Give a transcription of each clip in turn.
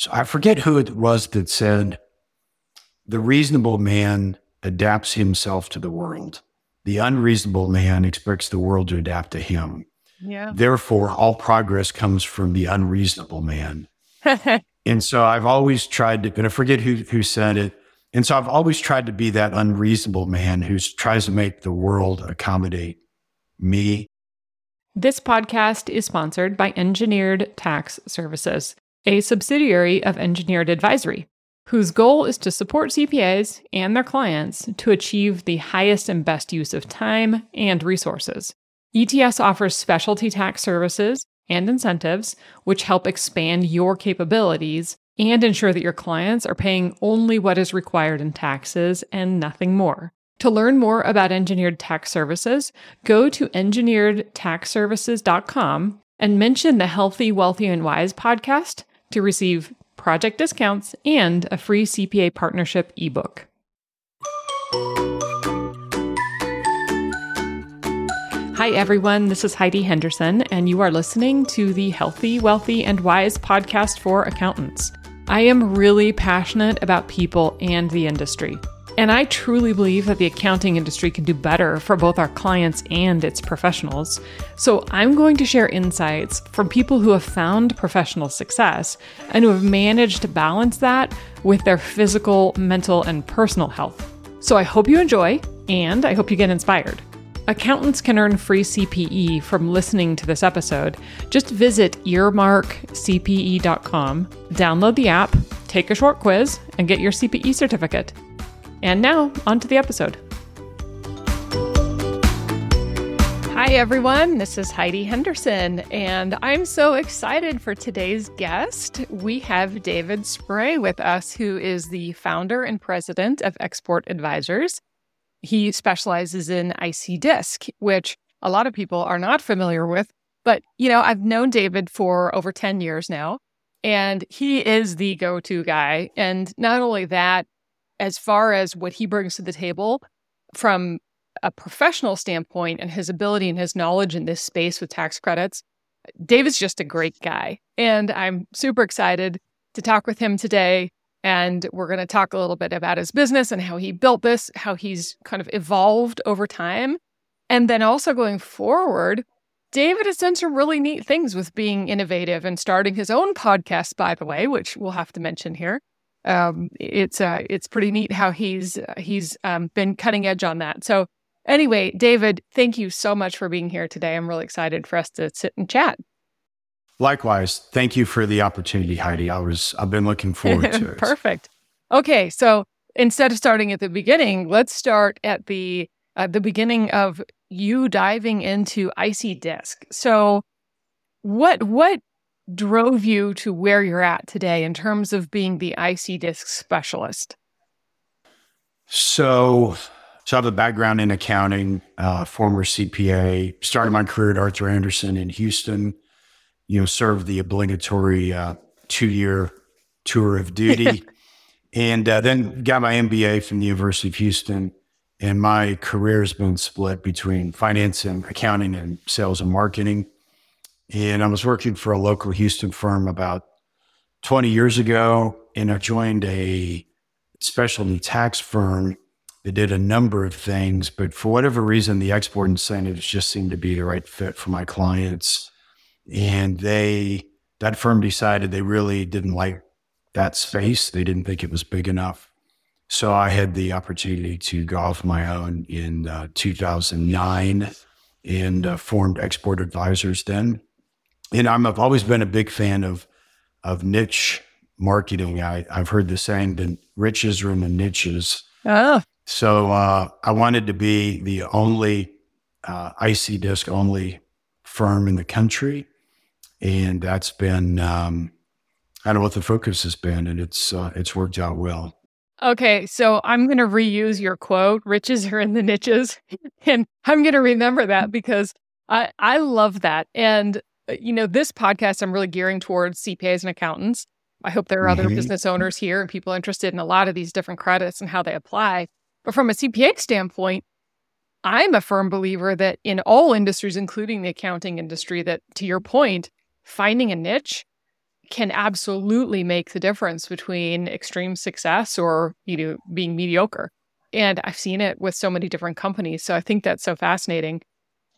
So I forget who it was that said, the reasonable man adapts himself to the world. The unreasonable man expects the world to adapt to him. Yeah. Therefore, all progress comes from the unreasonable man. and so I've always tried to, and I forget who, who said it. And so I've always tried to be that unreasonable man who tries to make the world accommodate me. This podcast is sponsored by Engineered Tax Services, a subsidiary of Engineered Advisory, whose goal is to support CPAs and their clients to achieve the highest and best use of time and resources. ETS offers specialty tax services and incentives, which help expand your capabilities and ensure that your clients are paying only what is required in taxes and nothing more. To learn more about engineered tax services, go to engineeredtaxservices.com and mention the Healthy, Wealthy, and Wise podcast to receive project discounts and a free CPA partnership ebook. Hi, everyone. This is Heidi Henderson, and you are listening to the Healthy, Wealthy, and Wise podcast for accountants. I am really passionate about people and the industry. And I truly believe that the accounting industry can do better for both our clients and its professionals. So I'm going to share insights from people who have found professional success and who have managed to balance that with their physical, mental, and personal health. So I hope you enjoy and I hope you get inspired. Accountants can earn free CPE from listening to this episode. Just visit earmarkcpe.com, download the app, take a short quiz, and get your CPE certificate. And now, on to the episode. Hi, everyone. This is Heidi Henderson, and I'm so excited for today's guest. We have David Spray with us, who is the founder and president of Export Advisors. He specializes in IC disc, which a lot of people are not familiar with. But, you know, I've known David for over 10 years now, and he is the go to guy. And not only that, as far as what he brings to the table from a professional standpoint and his ability and his knowledge in this space with tax credits, David's just a great guy. And I'm super excited to talk with him today and we're going to talk a little bit about his business and how he built this, how he's kind of evolved over time. And then also going forward, David has done some really neat things with being innovative and starting his own podcast, by the way, which we'll have to mention here. Um, it's uh, it's pretty neat how he's uh, he's um, been cutting edge on that. So anyway, David, thank you so much for being here today. I'm really excited for us to sit and chat. Likewise, thank you for the opportunity, Heidi. I was I've been looking forward to it. Perfect. Okay, so instead of starting at the beginning, let's start at the uh, the beginning of you diving into IC Disc. So, what what drove you to where you're at today in terms of being the IC Disc specialist? So, so I have a background in accounting, uh, former CPA. Started my career at Arthur Andersen in Houston you know, served the obligatory uh, two year tour of duty. and uh, then got my MBA from the University of Houston. And my career has been split between finance and accounting and sales and marketing. And I was working for a local Houston firm about 20 years ago. And I joined a specialty tax firm that did a number of things. But for whatever reason, the export incentives just seemed to be the right fit for my clients and they that firm decided they really didn't like that space. They didn't think it was big enough. So I had the opportunity to go off my own in uh, 2009 and uh, formed Export Advisors then. And I'm, I've always been a big fan of of niche marketing. I, I've heard the saying, the riches are in the niches. Oh. So uh, I wanted to be the only uh, IC disc only firm in the country and that's been um, I don't know what the focus has been, and it's uh, it's worked out well. Okay, so I'm going to reuse your quote: "Riches are in the niches," and I'm going to remember that because I I love that. And you know, this podcast I'm really gearing towards CPAs and accountants. I hope there are other mm-hmm. business owners here and people interested in a lot of these different credits and how they apply. But from a CPA standpoint, I'm a firm believer that in all industries, including the accounting industry, that to your point, finding a niche can absolutely make the difference between extreme success or you know being mediocre. And I've seen it with so many different companies. So I think that's so fascinating.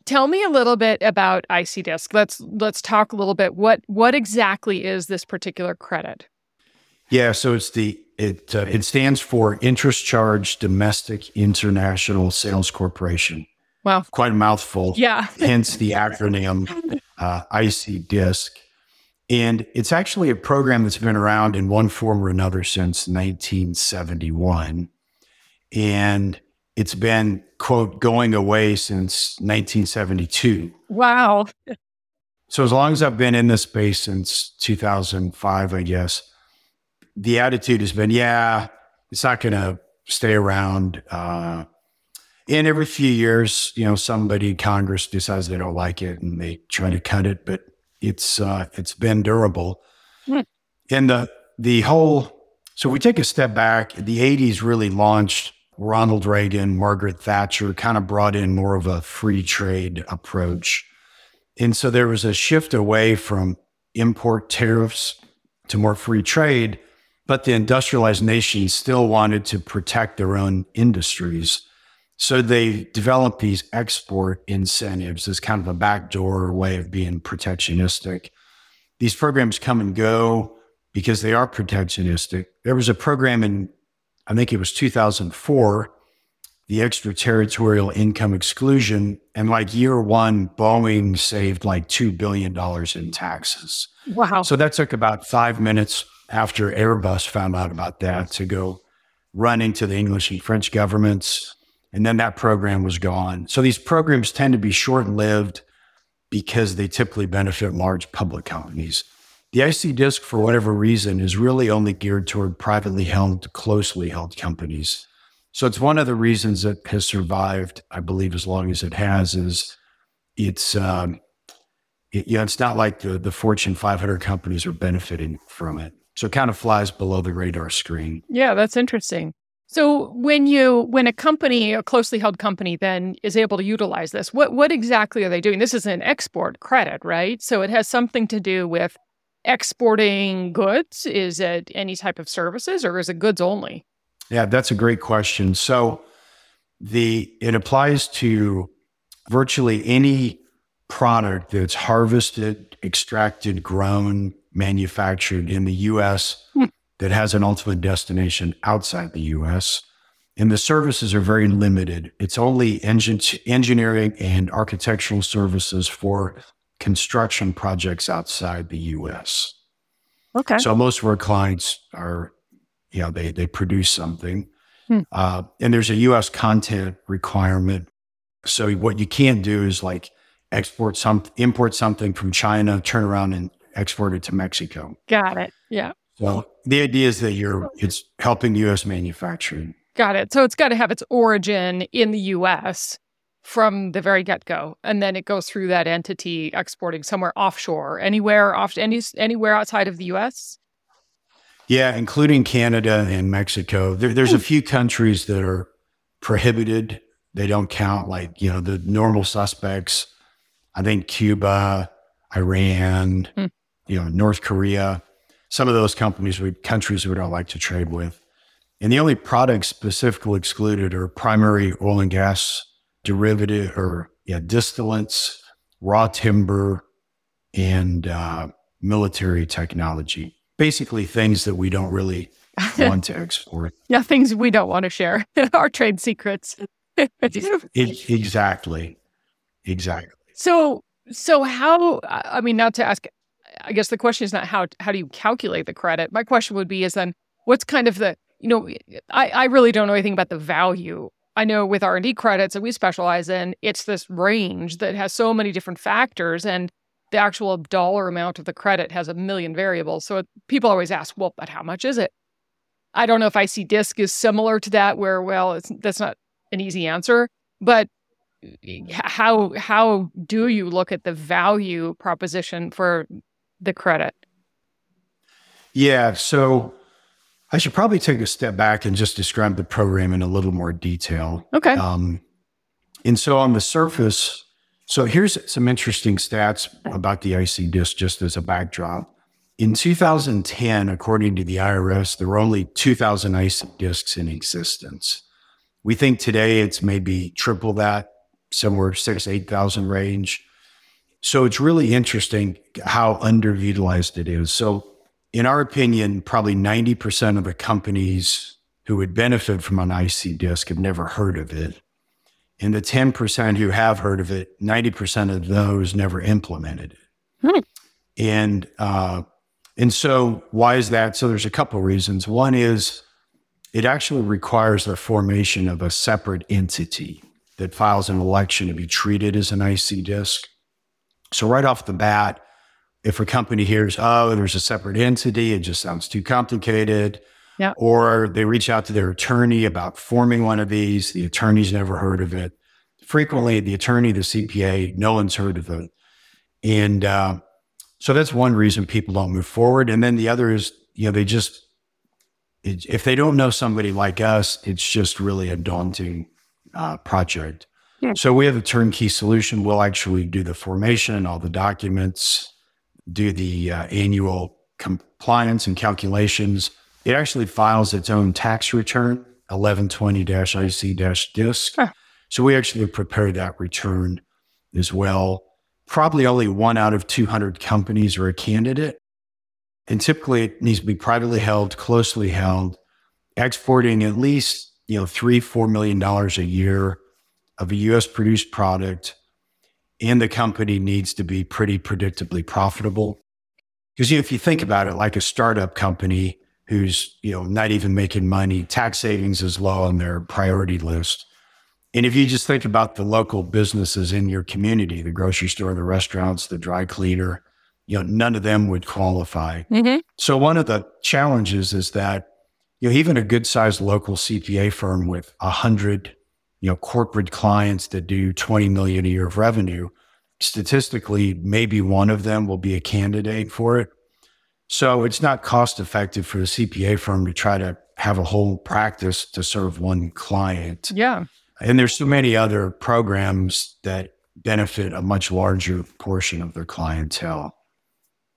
Tell me a little bit about IC Let's let's talk a little bit. What what exactly is this particular credit? Yeah, so it's the it uh, it stands for Interest Charge Domestic International Sales Corporation. Wow, quite a mouthful. Yeah, hence the acronym uh, IC DISC. And it's actually a program that's been around in one form or another since 1971. And it's been, quote, going away since 1972. Wow. So, as long as I've been in this space since 2005, I guess, the attitude has been, yeah, it's not going to stay around. Uh, and every few years, you know, somebody in Congress decides they don't like it and they try to cut it, but it's uh, it's been durable. Mm. And the the whole so we take a step back. The '80s really launched Ronald Reagan, Margaret Thatcher, kind of brought in more of a free trade approach, and so there was a shift away from import tariffs to more free trade. But the industrialized nations still wanted to protect their own industries. So they developed these export incentives as kind of a backdoor way of being protectionistic. These programs come and go because they are protectionistic. There was a program in, I think it was 2004, the extraterritorial income exclusion. And like year one, Boeing saved like $2 billion in taxes. Wow. So that took about five minutes after Airbus found out about that to go run into the English and French governments and then that program was gone. So these programs tend to be short lived because they typically benefit large public companies. The IC DISC, for whatever reason, is really only geared toward privately held, closely held companies. So it's one of the reasons it has survived, I believe, as long as it has, is it's um, it, you know, it's not like the, the Fortune 500 companies are benefiting from it. So it kind of flies below the radar screen. Yeah, that's interesting. So when you when a company, a closely held company, then is able to utilize this, what what exactly are they doing? This is an export credit, right? So it has something to do with exporting goods. Is it any type of services, or is it goods only? Yeah, that's a great question. So the it applies to virtually any product that's harvested, extracted, grown, manufactured in the U.S. Hmm that has an ultimate destination outside the US. And the services are very limited. It's only engin- engineering and architectural services for construction projects outside the US. Okay. So most of our clients are, you know, they, they produce something. Hmm. Uh, and there's a US content requirement. So what you can't do is like export some, import something from China, turn around and export it to Mexico. Got it. Yeah. Well, the idea is that you're it's helping U.S. manufacturing. Got it. So it's got to have its origin in the U.S. from the very get go, and then it goes through that entity exporting somewhere offshore, anywhere off any anywhere outside of the U.S. Yeah, including Canada and Mexico. There, there's a hmm. few countries that are prohibited. They don't count like you know the normal suspects. I think Cuba, Iran, mm. you know North Korea some of those companies would countries we don't like to trade with. And the only products specifically excluded are primary oil and gas derivative or yeah, distillates, raw timber, and uh, military technology. Basically, things that we don't really want to export. Yeah, things we don't want to share. Our trade secrets. exactly. Exactly. So, so how? I mean, not to ask I guess the question is not how how do you calculate the credit. My question would be is then what's kind of the you know I I really don't know anything about the value. I know with R and D credits that we specialize in, it's this range that has so many different factors, and the actual dollar amount of the credit has a million variables. So it, people always ask, well, but how much is it? I don't know if IC DISC is similar to that, where well, it's that's not an easy answer, but mm-hmm. how how do you look at the value proposition for the credit? Yeah. So I should probably take a step back and just describe the program in a little more detail. Okay. Um, and so on the surface, so here's some interesting stats about the IC disc just as a backdrop. in 2010, according to the IRS, there were only 2,000 IC discs in existence. We think today it's maybe triple that, somewhere six, 8,000 range. So it's really interesting how underutilized it is. So, in our opinion, probably 90% of the companies who would benefit from an IC disc have never heard of it. And the 10% who have heard of it, 90% of those never implemented it. Hmm. And uh, and so why is that? So there's a couple of reasons. One is it actually requires the formation of a separate entity that files an election to be treated as an IC disc. So right off the bat, if a company hears, oh, there's a separate entity, it just sounds too complicated. Yeah. Or they reach out to their attorney about forming one of these. The attorney's never heard of it. Frequently, the attorney, the CPA, no one's heard of it. And uh, so that's one reason people don't move forward. And then the other is, you know, they just, it, if they don't know somebody like us, it's just really a daunting uh, project. Yeah. So we have a turnkey solution. We'll actually do the formation, all the documents, do the uh, annual compliance and calculations. It actually files its own tax return, 1120-IC-DISC. Huh. So we actually prepare that return as well probably only one out of 200 companies are a candidate. And typically it needs to be privately held, closely held, exporting at least, you know, three, four million dollars a year of a US produced product. And the company needs to be pretty predictably profitable. Because you know, if you think about it, like a startup company who's, you know, not even making money, tax savings is low on their priority list. And if you just think about the local businesses in your community, the grocery store, the restaurants, the dry cleaner, you know, none of them would qualify. Mm-hmm. So one of the challenges is that, you know, even a good sized local CPA firm with a hundred, you know, corporate clients that do 20 million a year of revenue, statistically, maybe one of them will be a candidate for it. So it's not cost effective for the CPA firm to try to have a whole practice to serve one client. Yeah. And there's so many other programs that benefit a much larger portion of their clientele.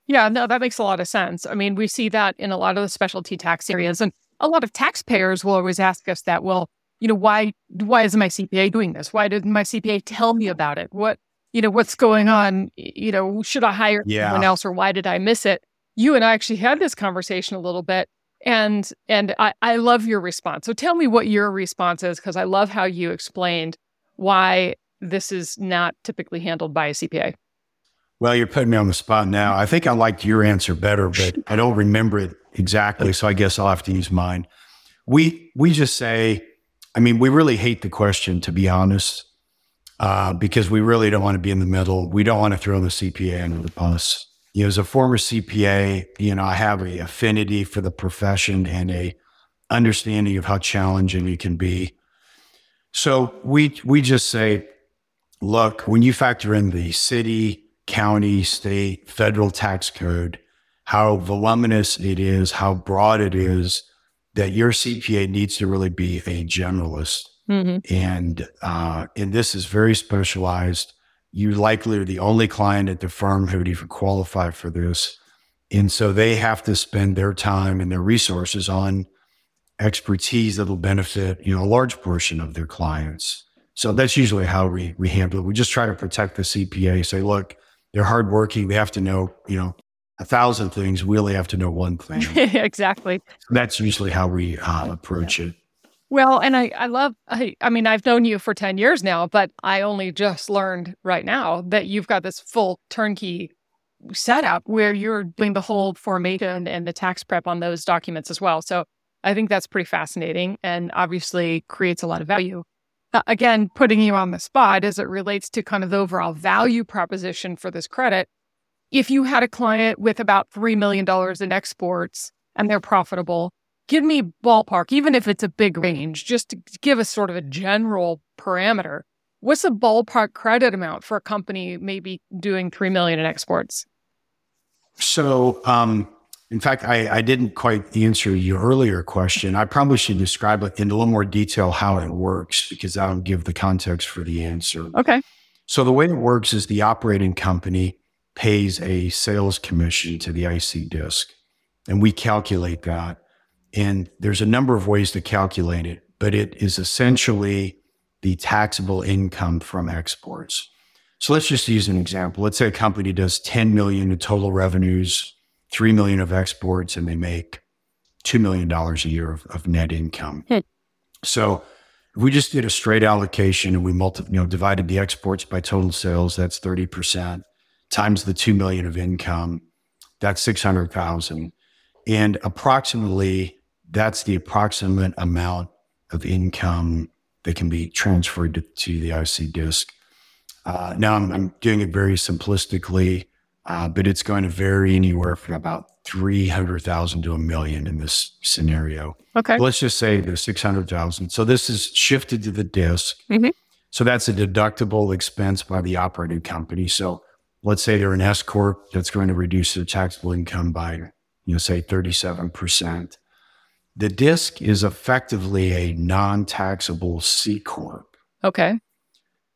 Yeah, no, that makes a lot of sense. I mean, we see that in a lot of the specialty tax areas, and a lot of taxpayers will always ask us that. Well, you know, why why is my CPA doing this? Why didn't my CPA tell me about it? What you know, what's going on? You know, should I hire yeah. someone else, or why did I miss it? You and I actually had this conversation a little bit, and and I, I love your response. So tell me what your response is, because I love how you explained why this is not typically handled by a CPA. Well, you're putting me on the spot now. I think I liked your answer better, but I don't remember it exactly. So I guess I'll have to use mine. We we just say, I mean, we really hate the question to be honest, uh, because we really don't want to be in the middle. We don't want to throw the CPA under the bus you know, as a former CPA, you know, I have a affinity for the profession and a understanding of how challenging it can be. So we we just say, look, when you factor in the city, county, state, federal tax code, how voluminous it is, how broad it is, that your CPA needs to really be a generalist. Mm-hmm. And uh, and this is very specialized you likely are the only client at the firm who would even qualify for this. And so they have to spend their time and their resources on expertise that'll benefit, you know, a large portion of their clients. So that's usually how we, we handle it. We just try to protect the CPA, say, look, they're hardworking. They have to know, you know, a thousand things. We only have to know one thing. exactly. So that's usually how we uh, approach yeah. it. Well, and I, I love, I, I mean, I've known you for 10 years now, but I only just learned right now that you've got this full turnkey setup where you're doing the whole formation and the tax prep on those documents as well. So I think that's pretty fascinating and obviously creates a lot of value. Uh, again, putting you on the spot as it relates to kind of the overall value proposition for this credit. If you had a client with about $3 million in exports and they're profitable, give me ballpark, even if it's a big range, just to give us sort of a general parameter. What's the ballpark credit amount for a company maybe doing three million in exports? So, um, in fact, I, I, didn't quite answer your earlier question. I probably should describe it in a little more detail how it works because that'll give the context for the answer. Okay. So the way it works is the operating company pays a sales commission to the IC disc. And we calculate that. And there's a number of ways to calculate it, but it is essentially the taxable income from exports. So let's just use an example. Let's say a company does 10 million in total revenues, 3 million of exports, and they make $2 million a year of, of net income. Hmm. So if we just did a straight allocation and we multi, you know, divided the exports by total sales, that's 30% times the 2 million of income, that's 600,000. And approximately that's the approximate amount of income that can be transferred to, to the IC disc. Uh, now I'm, I'm, doing it very simplistically, uh, but it's going to vary anywhere from about 300,000 to a million in this scenario. Okay. Let's just say there's 600,000. So this is shifted to the disc. Mm-hmm. So that's a deductible expense by the operating company. So let's say they're an S corp that's going to reduce their taxable income by, you know, say 37%. The disc is effectively a non-taxable C corp. Okay.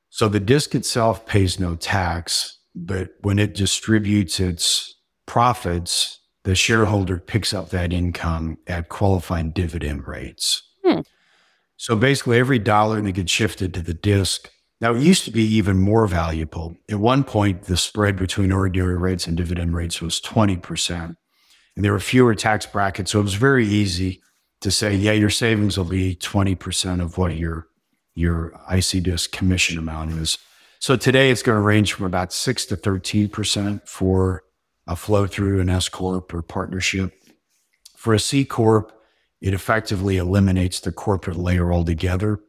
So the disc itself pays no tax, but when it distributes its profits, the shareholder picks up that income at qualifying dividend rates. Hmm. So basically, every dollar that gets shifted to the disc. Now, it used to be even more valuable. At one point, the spread between ordinary rates and dividend rates was 20%. And there were fewer tax brackets. So it was very easy to say, yeah, your savings will be 20% of what your, your IC disc commission amount is. So today it's going to range from about 6 to 13% for a flow through an S corp or partnership. For a C corp, it effectively eliminates the corporate layer altogether.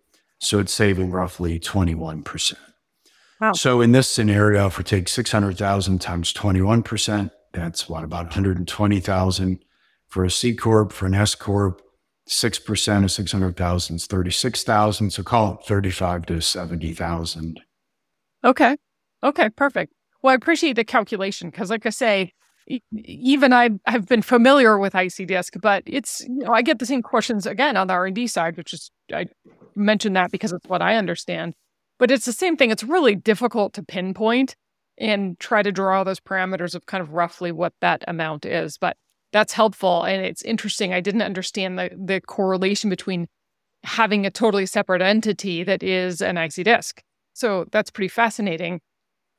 So it's saving roughly 21%. Wow. So in this scenario, if we take 600,000 times 21%, that's what, about 120,000 for a C corp, for an S corp, 6% of 600,000 is 36,000. So call it 35 to 70,000. Okay. Okay. Perfect. Well, I appreciate the calculation because, like I say, even I have been familiar with IC Disc, but it's you know I get the same questions again on the R and D side, which is I mentioned that because it's what I understand. But it's the same thing. It's really difficult to pinpoint and try to draw those parameters of kind of roughly what that amount is. But that's helpful and it's interesting. I didn't understand the the correlation between having a totally separate entity that is an IC disc. So that's pretty fascinating.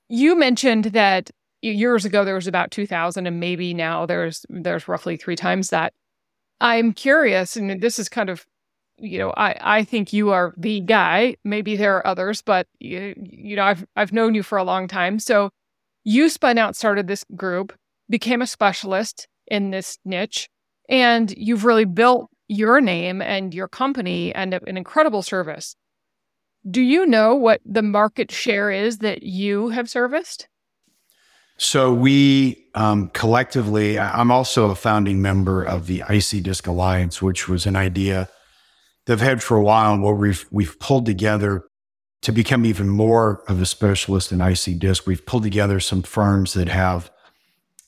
You mentioned that years ago there was about 2000 and maybe now there's there's roughly three times that. I'm curious and this is kind of you know, I, I think you are the guy. Maybe there are others, but you, you know, I've I've known you for a long time. So you spun out, started this group, became a specialist in this niche, and you've really built your name and your company and an incredible service. Do you know what the market share is that you have serviced? So we um, collectively, I'm also a founding member of the IC Disc Alliance, which was an idea they've had for a while, and where we've we've pulled together to become even more of a specialist in IC Disc. We've pulled together some firms that have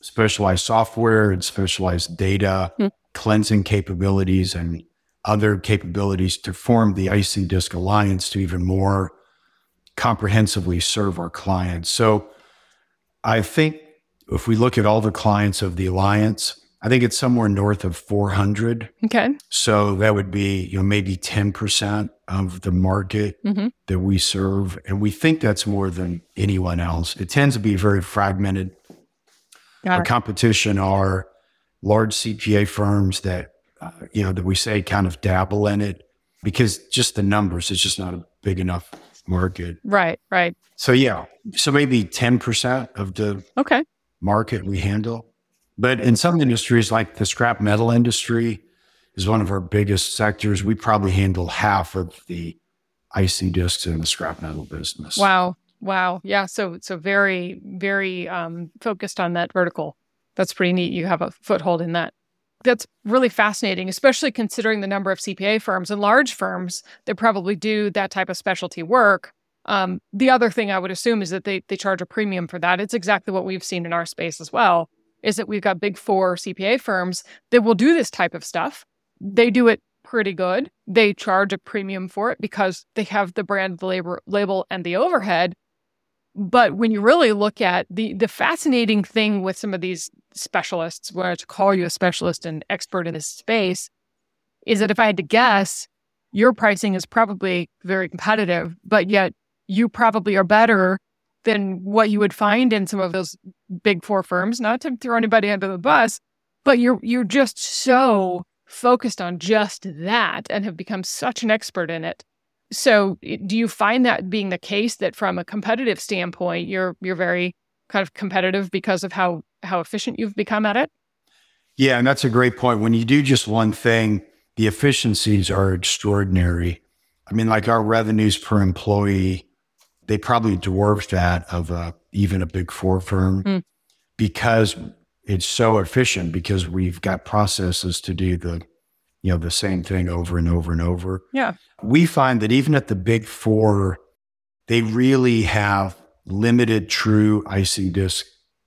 specialized software and specialized data mm-hmm. cleansing capabilities and other capabilities to form the IC Disc Alliance to even more comprehensively serve our clients. So I think if we look at all the clients of the Alliance, I think it's somewhere north of 400. Okay. So that would be, you know, maybe 10% of the market mm-hmm. that we serve. And we think that's more than anyone else. It tends to be very fragmented. Got Our it. competition are large CPA firms that uh, you know, that we say kind of dabble in it because just the numbers, it's just not a big enough market. Right, right. So yeah, so maybe 10% of the okay market we handle. But in some industries like the scrap metal industry is one of our biggest sectors. We probably handle half of the IC discs in the scrap metal business. Wow. Wow. Yeah. So so very, very um, focused on that vertical. That's pretty neat. You have a foothold in that that's really fascinating, especially considering the number of CPA firms and large firms that probably do that type of specialty work. Um, the other thing I would assume is that they they charge a premium for that. It's exactly what we've seen in our space as well. Is that we've got big four CPA firms that will do this type of stuff. They do it pretty good. They charge a premium for it because they have the brand the labor, label and the overhead. But when you really look at the the fascinating thing with some of these specialists, where to call you a specialist and expert in this space, is that if I had to guess, your pricing is probably very competitive, but yet you probably are better than what you would find in some of those big four firms. Not to throw anybody under the bus, but you're you're just so focused on just that and have become such an expert in it. So, do you find that being the case that from a competitive standpoint, you're you're very kind of competitive because of how how efficient you've become at it? Yeah, and that's a great point. When you do just one thing, the efficiencies are extraordinary. I mean, like our revenues per employee, they probably dwarf that of a, even a big four firm mm. because it's so efficient because we've got processes to do the you know the same thing over and over and over yeah we find that even at the big four they really have limited true ic disc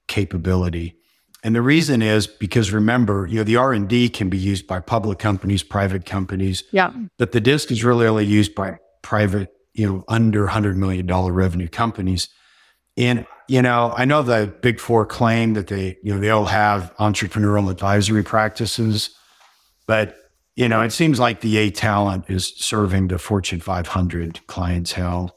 capability. And the reason is because remember you know the r&d can be used by public companies private companies. Yeah. But the disc is really only used by private you know under 100 million dollar revenue companies. And you know, I know the big four claim that they, you know, they all have entrepreneurial advisory practices, but you know, it seems like the A talent is serving the Fortune 500 clientele.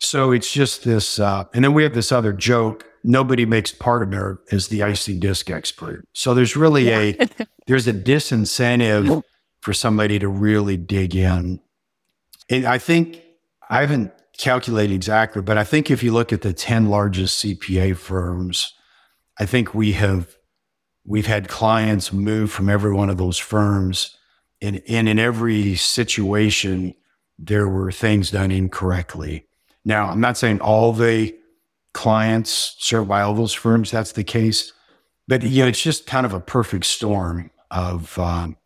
So it's just this, uh, and then we have this other joke. Nobody makes partner as the IC disc expert. So there's really yeah. a there's a disincentive for somebody to really dig in. And I think I haven't calculated exactly, but I think if you look at the 10 largest CPA firms, I think we have we've had clients move from every one of those firms and, and in every situation there were things done incorrectly. Now, I'm not saying all the clients served by all those firms that's the case, but you know, it's just kind of a perfect storm of um,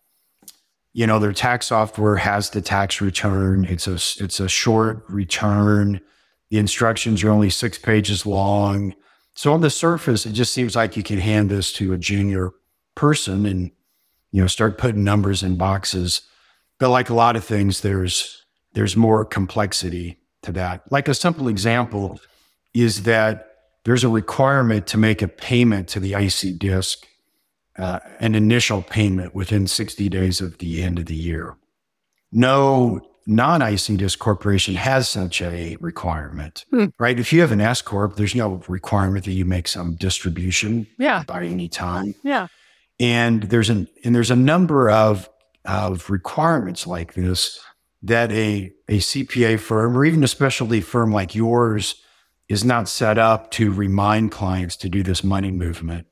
you know their tax software has the tax return. It's a it's a short return. The instructions are only six pages long. So on the surface it just seems like you can hand this to a junior person and you know start putting numbers in boxes. But like a lot of things there's there's more complexity to that like a simple example is that there's a requirement to make a payment to the ic disc uh, an initial payment within 60 days of the end of the year. No non IC DISC corporation has such a requirement, hmm. right? If you have an S Corp, there's no requirement that you make some distribution yeah. by any time. Yeah. And there's an and there's a number of of requirements like this that a, a CPA firm or even a specialty firm like yours is not set up to remind clients to do this money movement.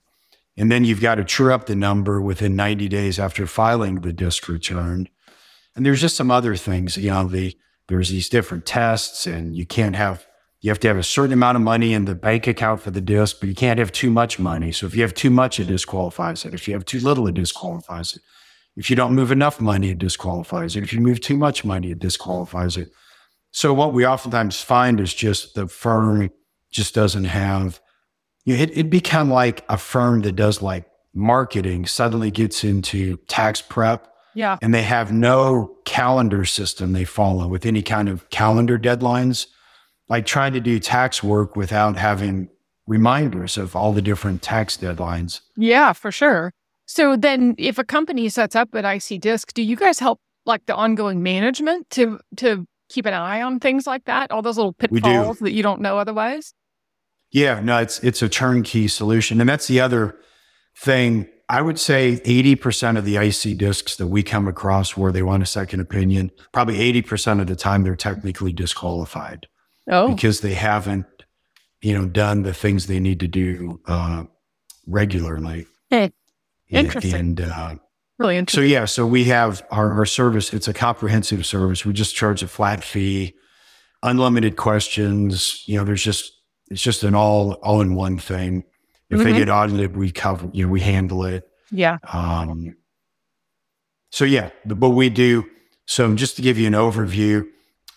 And then you've got to true up the number within 90 days after filing the disc return. And there's just some other things, you know, the, there's these different tests and you can't have, you have to have a certain amount of money in the bank account for the disc, but you can't have too much money. So if you have too much, it disqualifies it. If you have too little, it disqualifies it. If you don't move enough money, it disqualifies it. If you move too much money, it disqualifies it. So what we oftentimes find is just the firm just doesn't have you know, it, it'd become like a firm that does like marketing suddenly gets into tax prep. Yeah. And they have no calendar system they follow with any kind of calendar deadlines, like trying to do tax work without having reminders of all the different tax deadlines. Yeah, for sure. So then if a company sets up an IC disc, do you guys help like the ongoing management to to keep an eye on things like that? All those little pitfalls that you don't know otherwise? Yeah, no, it's it's a turnkey solution, and that's the other thing. I would say 80% of the IC discs that we come across where they want a second opinion, probably 80% of the time they're technically disqualified. Oh. Because they haven't, you know, done the things they need to do uh, regularly. Hey, interesting. And, uh, really interesting. So yeah, so we have our, our service. It's a comprehensive service. We just charge a flat fee, unlimited questions. You know, there's just it's just an all all in one thing. If mm-hmm. they get audited, we cover, you know, we handle it. Yeah. Um, so yeah, but we do. So just to give you an overview,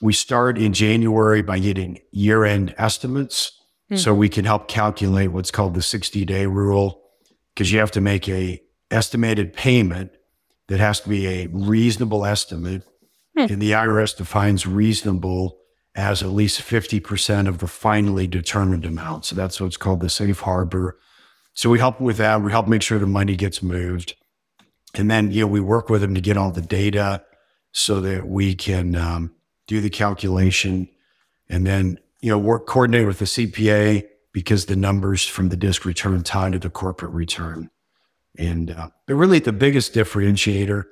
we start in January by getting year end estimates. Mm-hmm. So we can help calculate what's called the 60 day rule because you have to make a estimated payment that has to be a reasonable estimate. Mm-hmm. And the IRS defines reasonable as at least 50% of the finally determined amount. So that's what's called the safe harbor. So we help with that. We help make sure the money gets moved. And then, you know, we work with them to get all the data so that we can um, do the calculation and then, you know, work, coordinate with the CPA because the numbers from the DISC return tie to the corporate return. And, uh, but really the biggest differentiator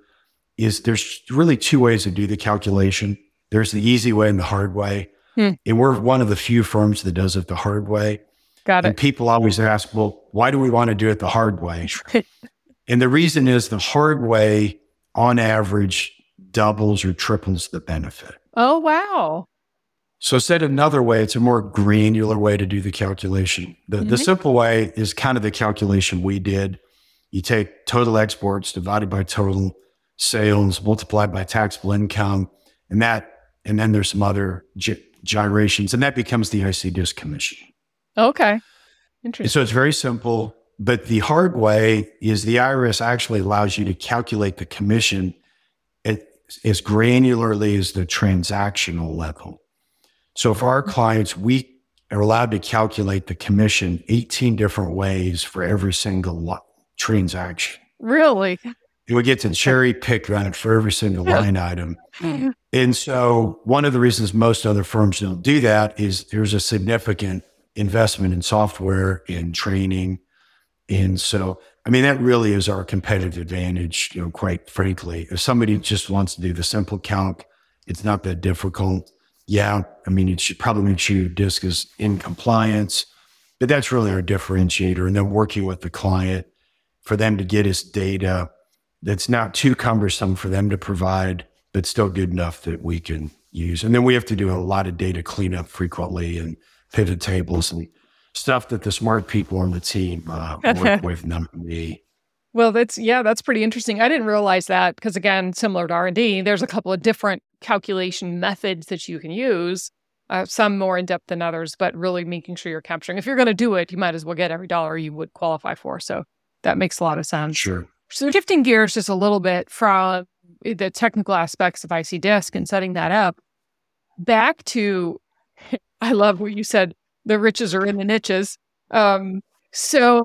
is there's really two ways to do the calculation. There's the easy way and the hard way. Hmm. And we're one of the few firms that does it the hard way. Got it. And people always ask, well, why do we want to do it the hard way? and the reason is the hard way, on average, doubles or triples the benefit. Oh, wow. So, said another way, it's a more granular way to do the calculation. The, mm-hmm. the simple way is kind of the calculation we did. You take total exports divided by total sales multiplied by taxable income, and that, and then there's some other gy- gyrations, and that becomes the IC disc commission. Okay. Interesting. So it's very simple. But the hard way is the IRS actually allows you to calculate the commission at, as granularly as the transactional level. So for our clients, we are allowed to calculate the commission 18 different ways for every single lo- transaction. Really? And we get to cherry pick on it for every single line item. And so one of the reasons most other firms don't do that is there's a significant investment in software, in training. And so, I mean, that really is our competitive advantage, you know, quite frankly. If somebody just wants to do the simple calc, it's not that difficult. Yeah, I mean, it should probably make sure your disc is in compliance, but that's really our differentiator. And then working with the client for them to get us data that's not too cumbersome for them to provide, but still good enough that we can use. And then we have to do a lot of data cleanup frequently and pivot tables and stuff that the smart people on the team uh, work with, not me. Well, that's yeah, that's pretty interesting. I didn't realize that because again, similar to R and D, there's a couple of different calculation methods that you can use. Uh, some more in depth than others, but really making sure you're capturing. If you're going to do it, you might as well get every dollar you would qualify for. So that makes a lot of sense. Sure. So shifting gears just a little bit from the technical aspects of IC Disc and setting that up, back to I love what you said. The riches are in the niches. Um, so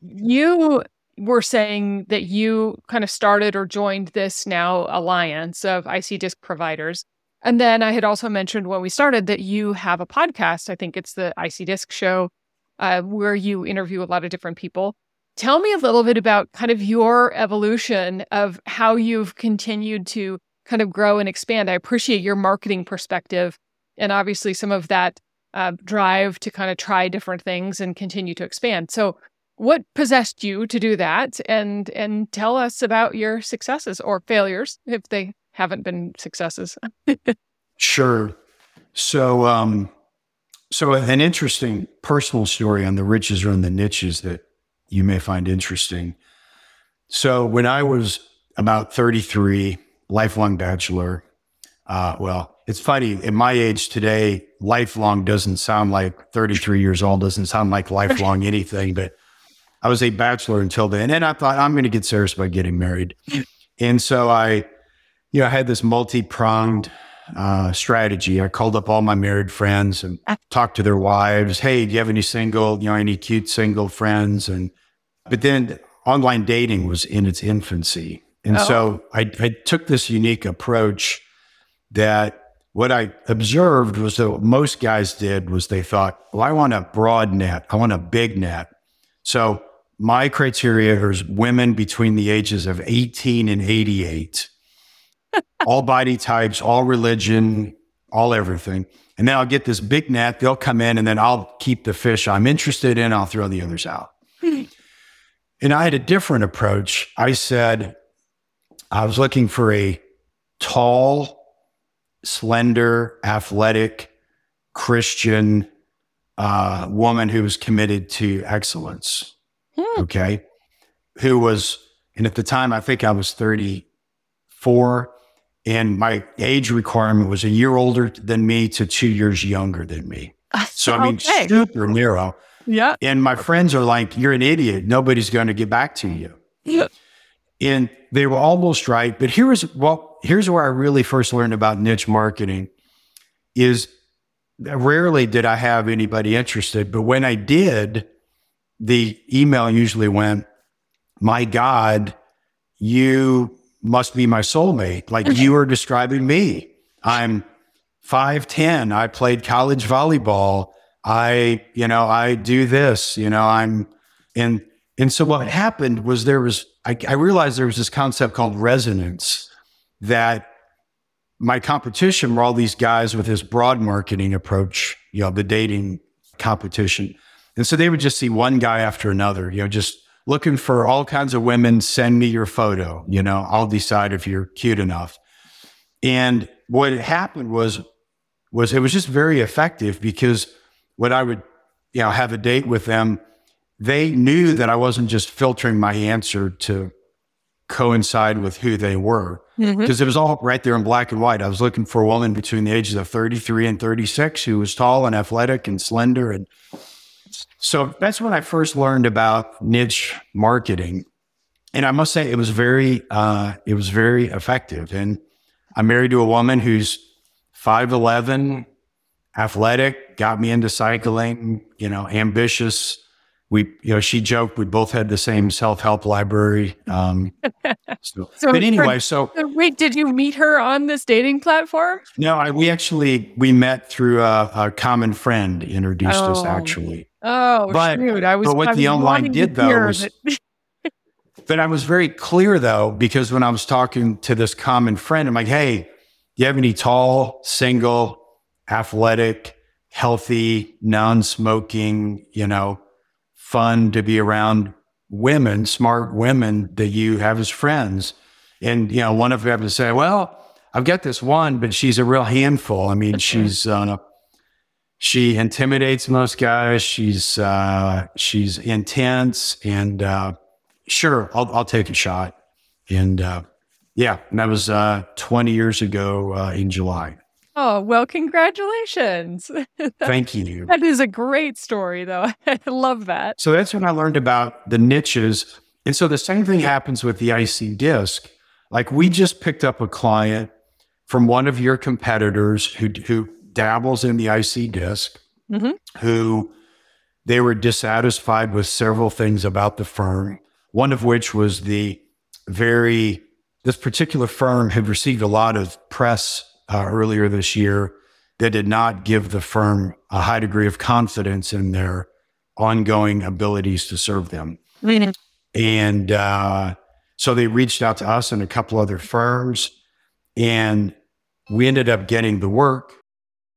you were saying that you kind of started or joined this now alliance of IC disc providers. And then I had also mentioned when we started that you have a podcast. I think it's the IC disc show uh, where you interview a lot of different people. Tell me a little bit about kind of your evolution of how you've continued to kind of grow and expand. I appreciate your marketing perspective and obviously some of that uh, drive to kind of try different things and continue to expand. So, what possessed you to do that? And and tell us about your successes or failures if they haven't been successes. sure. So, um, so an interesting personal story on the riches or on the niches that you may find interesting. So, when I was about 33, lifelong bachelor, uh, well, it's funny. At my age today, lifelong doesn't sound like 33 years old, doesn't sound like lifelong anything, but I was a bachelor until then. And I thought, I'm going to get serious by getting married. And so I, you know, I had this multi pronged uh, strategy. I called up all my married friends and talked to their wives. Hey, do you have any single, you know, any cute single friends? And, but then online dating was in its infancy. And oh. so I, I took this unique approach that what I observed was that what most guys did was they thought, well, I want a broad net. I want a big net. So my criteria is women between the ages of 18 and 88, all body types, all religion, all everything. And then I'll get this big net. They'll come in and then I'll keep the fish I'm interested in. I'll throw the others out. and I had a different approach. I said, I was looking for a tall, slender, athletic, Christian uh, woman who was committed to excellence. Hmm. Okay. Who was, and at the time, I think I was 34, and my age requirement was a year older than me to two years younger than me. So, I mean, okay. super narrow. Yeah. And my friends are like, you're an idiot. Nobody's going to get back to you. Yeah. And they were almost right. But here's well, here's where I really first learned about niche marketing is rarely did I have anybody interested, but when I did, the email usually went, My God, you must be my soulmate. Like you are describing me. I'm 5'10. I played college volleyball. I, you know, I do this, you know, I'm and and so what happened was there was I, I realized there was this concept called resonance that my competition were all these guys with this broad marketing approach, you know, the dating competition. And so they would just see one guy after another, you know, just looking for all kinds of women, send me your photo, you know, I'll decide if you're cute enough. And what happened was was it was just very effective because when I would, you know, have a date with them, they knew that I wasn't just filtering my answer to coincide with who they were because mm-hmm. it was all right there in black and white. I was looking for a woman between the ages of 33 and 36 who was tall and athletic and slender. And so that's when I first learned about niche marketing. And I must say it was very, uh, it was very effective. And I'm married to a woman who's 5'11, athletic, got me into cycling, you know, ambitious, we, you know, she joked we both had the same self help library. Um, so, so, but anyway, so wait, did you meet her on this dating platform? No, I, we actually we met through a, a common friend introduced oh. us actually. Oh, but, shoot. I was. But what I the online did though was. but I was very clear though because when I was talking to this common friend, I'm like, "Hey, do you have any tall, single, athletic, healthy, non-smoking, you know?" fun to be around women, smart women that you have as friends. And, you know, one of them to say, well, I've got this one, but she's a real handful. I mean, she's, on uh, she intimidates most guys. She's, uh, she's intense and, uh, sure, I'll, I'll take a shot. And, uh, yeah, and that was, uh, 20 years ago, uh, in July. Oh, well, congratulations. Thank you. That is a great story, though. I love that. So that's when I learned about the niches. And so the same thing happens with the IC disc. Like we just picked up a client from one of your competitors who, who dabbles in the IC disc mm-hmm. who they were dissatisfied with several things about the firm, one of which was the very, this particular firm had received a lot of press uh, earlier this year that did not give the firm a high degree of confidence in their ongoing abilities to serve them. Mm-hmm. And uh, so they reached out to us and a couple other firms, and we ended up getting the work.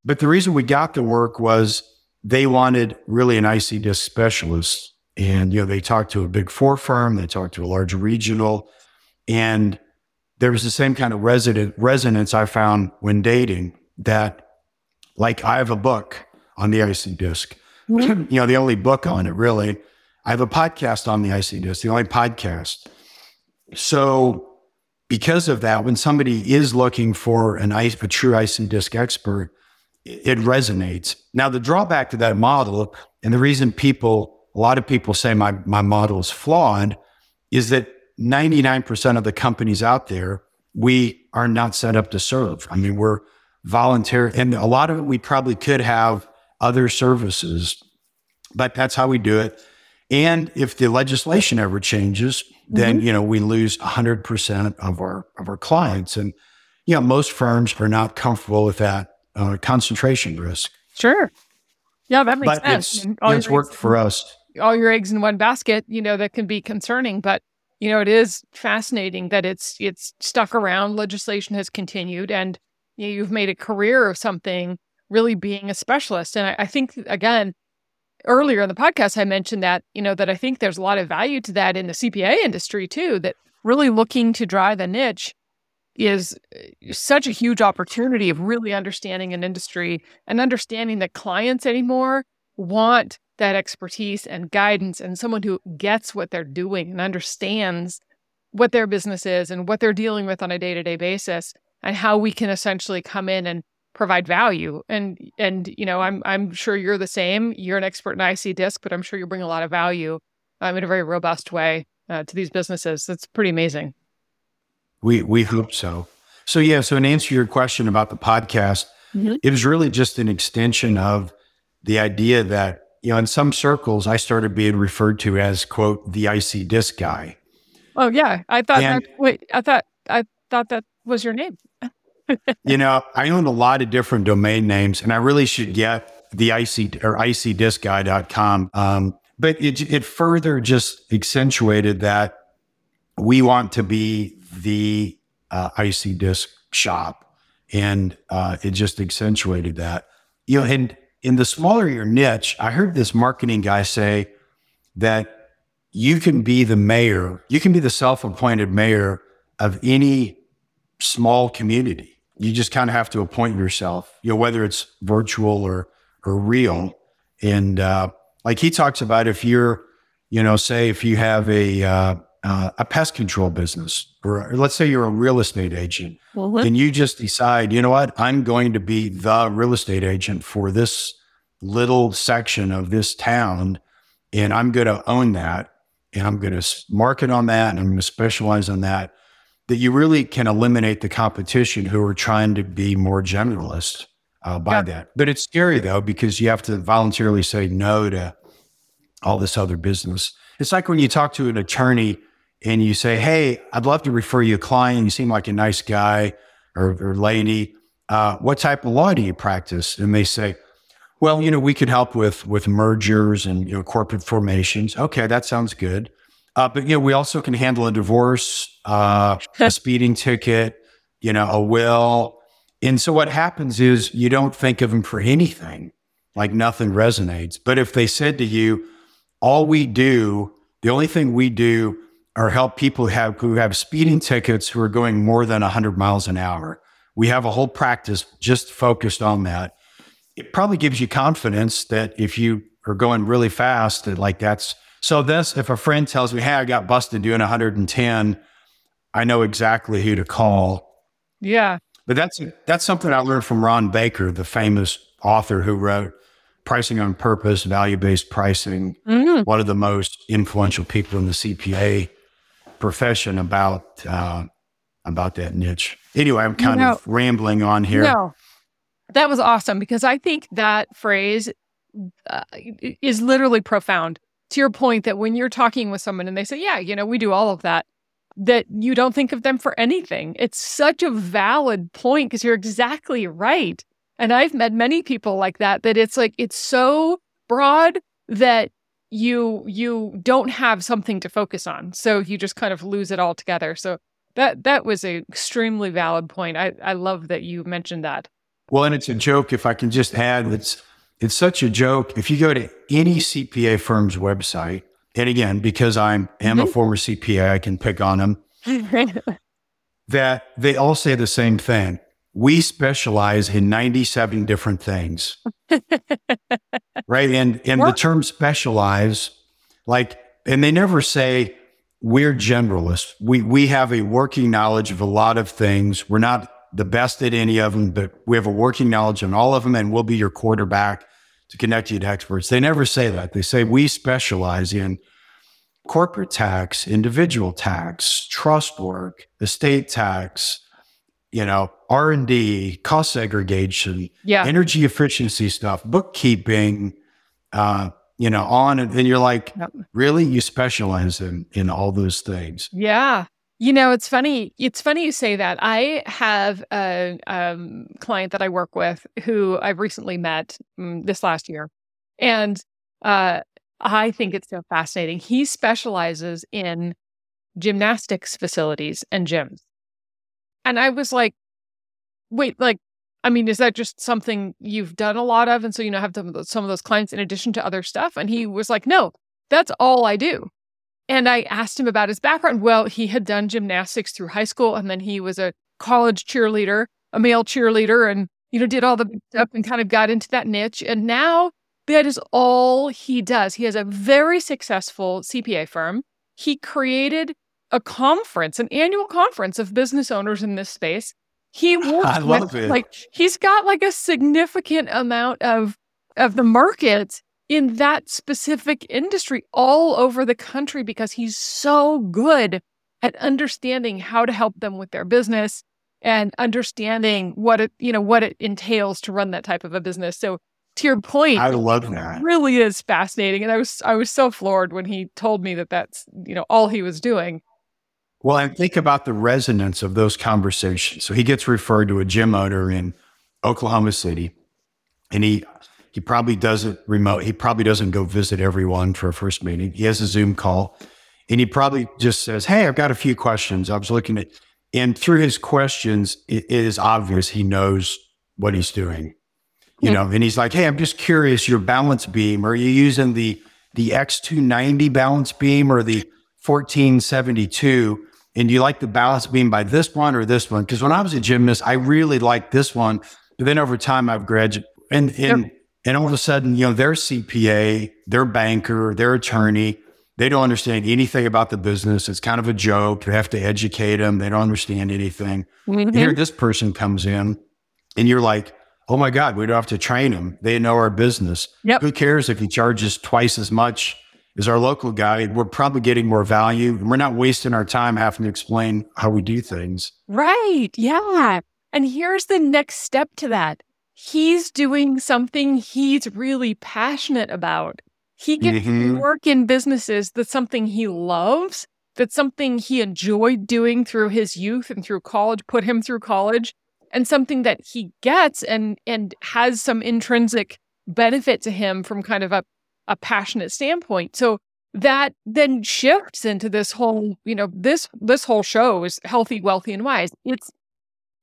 But the reason we got the work was they wanted really an IC disc specialist. And, you know, they talked to a big four firm, they talked to a large regional, and there was the same kind of resident resonance I found when dating that like I have a book on the IC disc. Mm-hmm. you know, the only book on it really. I have a podcast on the IC disc, the only podcast. So because of that, when somebody is looking for an a true IC disc expert, it resonates. Now, the drawback to that model, and the reason people, a lot of people say my, my model is flawed, is that 99% of the companies out there, we are not set up to serve. I mean, we're voluntary, and a lot of it we probably could have other services, but that's how we do it. And if the legislation ever changes, then mm-hmm. you know we lose 100% of our of our clients, and you know most firms are not comfortable with that uh, concentration risk. Sure. Yeah, that makes but sense. It's, it's worked for us. All your eggs in one basket, you know, that can be concerning, but you know, it is fascinating that it's it's stuck around. Legislation has continued, and you know, you've made a career of something. Really being a specialist, and I, I think again, earlier in the podcast, I mentioned that you know that I think there's a lot of value to that in the CPA industry too. That really looking to drive a niche is uh, such a huge opportunity of really understanding an industry and understanding that clients anymore want that expertise and guidance and someone who gets what they're doing and understands what their business is and what they're dealing with on a day-to-day basis and how we can essentially come in and provide value. And and you know i'm i'm sure you're the same. You're an expert in ic disc but i'm sure you bring a lot of value um, in a very robust way uh, to these businesses. That's pretty amazing we we hope so so yeah so in answer to your question about the podcast mm-hmm. it was really just an extension of the idea that, you know, in some circles, I started being referred to as, quote, the IC disc guy. Oh, yeah. I thought and, that, wait, I thought, I thought that was your name. you know, I own a lot of different domain names and I really should get the icy or icydiscguy.com. Um, but it, it further just accentuated that we want to be the uh, IC disc shop. And uh, it just accentuated that. You know, and in the smaller your niche, I heard this marketing guy say that you can be the mayor, you can be the self appointed mayor of any small community. You just kind of have to appoint yourself, you know, whether it's virtual or, or real. And uh, like he talks about, if you're, you know, say if you have a, uh, a pest control business, or, or, let's say you're a real estate agent, well, and you just decide, you know what, I'm going to be the real estate agent for this little section of this town, and I'm going to own that, and I'm going to market on that, and I'm going to specialize on that. That you really can eliminate the competition who are trying to be more generalist uh, by yeah. that. But it's scary though because you have to voluntarily say no to all this other business. It's like when you talk to an attorney and you say, Hey, I'd love to refer you a client. You seem like a nice guy or, or lady. Uh, what type of law do you practice? And they say, well, you know, we could help with with mergers and you know corporate formations. Okay, that sounds good. Uh, but you know, we also can handle a divorce, uh, a speeding ticket, you know, a will. And so what happens is you don't think of them for anything, like nothing resonates. But if they said to you, all we do, the only thing we do or help people who have, who have speeding tickets who are going more than 100 miles an hour. We have a whole practice just focused on that. It probably gives you confidence that if you are going really fast, that like that's so. This, if a friend tells me, "Hey, I got busted doing 110," I know exactly who to call. Yeah, but that's that's something I learned from Ron Baker, the famous author who wrote Pricing on Purpose, Value Based Pricing, mm-hmm. one of the most influential people in the CPA profession about uh, about that niche. Anyway, I'm kind you know, of rambling on here. No, that was awesome because I think that phrase uh, is literally profound. To your point, that when you're talking with someone and they say, "Yeah, you know, we do all of that," that you don't think of them for anything. It's such a valid point because you're exactly right. And I've met many people like that. That it's like it's so broad that you you don't have something to focus on. So you just kind of lose it all together. So that that was an extremely valid point. I i love that you mentioned that. Well and it's a joke if i can just add it's it's such a joke. If you go to any cpa firm's website and again because i'm am mm-hmm. a former cpa i can pick on them that they all say the same thing. We specialize in 97 different things. right. And and the term specialize, like, and they never say we're generalists. We we have a working knowledge of a lot of things. We're not the best at any of them, but we have a working knowledge on all of them, and we'll be your quarterback to connect you to experts. They never say that. They say we specialize in corporate tax, individual tax, trust work, estate tax, you know, R and D, cost segregation, yeah. energy efficiency stuff, bookkeeping, uh, you know, on and, and you're like, yep. really, you specialize in in all those things. Yeah. You know, it's funny. It's funny you say that. I have a um, client that I work with who I've recently met um, this last year, and uh, I think it's so fascinating. He specializes in gymnastics facilities and gyms. And I was like, wait, like, I mean, is that just something you've done a lot of? And so, you know, have some of those clients in addition to other stuff? And he was like, no, that's all I do. And I asked him about his background. Well, he had done gymnastics through high school and then he was a college cheerleader, a male cheerleader, and, you know, did all the stuff and kind of got into that niche. And now that is all he does. He has a very successful CPA firm. He created a conference, an annual conference of business owners in this space. He works I love with, it. like he's got like a significant amount of of the market in that specific industry all over the country because he's so good at understanding how to help them with their business and understanding what it, you know, what it entails to run that type of a business. So to your point, I love that. Really is fascinating. And I was, I was so floored when he told me that that's, you know, all he was doing. Well, and think about the resonance of those conversations. So he gets referred to a gym owner in Oklahoma City, and he he probably doesn't remote. He probably doesn't go visit everyone for a first meeting. He has a Zoom call, and he probably just says, "Hey, I've got a few questions. I was looking at," and through his questions, it, it is obvious he knows what he's doing. You know, and he's like, "Hey, I'm just curious. Your balance beam? Are you using the the X290 balance beam or the 1472?" And do you like the balance beam by this one or this one? Because when I was a gymnast, I really liked this one. But then over time, I've graduated, and and yep. and all of a sudden, you know, their CPA, their banker, their attorney, they don't understand anything about the business. It's kind of a joke. You have to educate them. They don't understand anything. Mm-hmm. Here, this person comes in, and you're like, "Oh my God, we don't have to train them. They know our business. Yep. Who cares if he charges twice as much?" Is our local guy. We're probably getting more value and we're not wasting our time having to explain how we do things. Right. Yeah. And here's the next step to that. He's doing something he's really passionate about. He gets mm-hmm. to work in businesses that's something he loves, that's something he enjoyed doing through his youth and through college, put him through college, and something that he gets and and has some intrinsic benefit to him from kind of a a passionate standpoint. So that then shifts into this whole, you know, this this whole show is healthy, wealthy, and wise. It's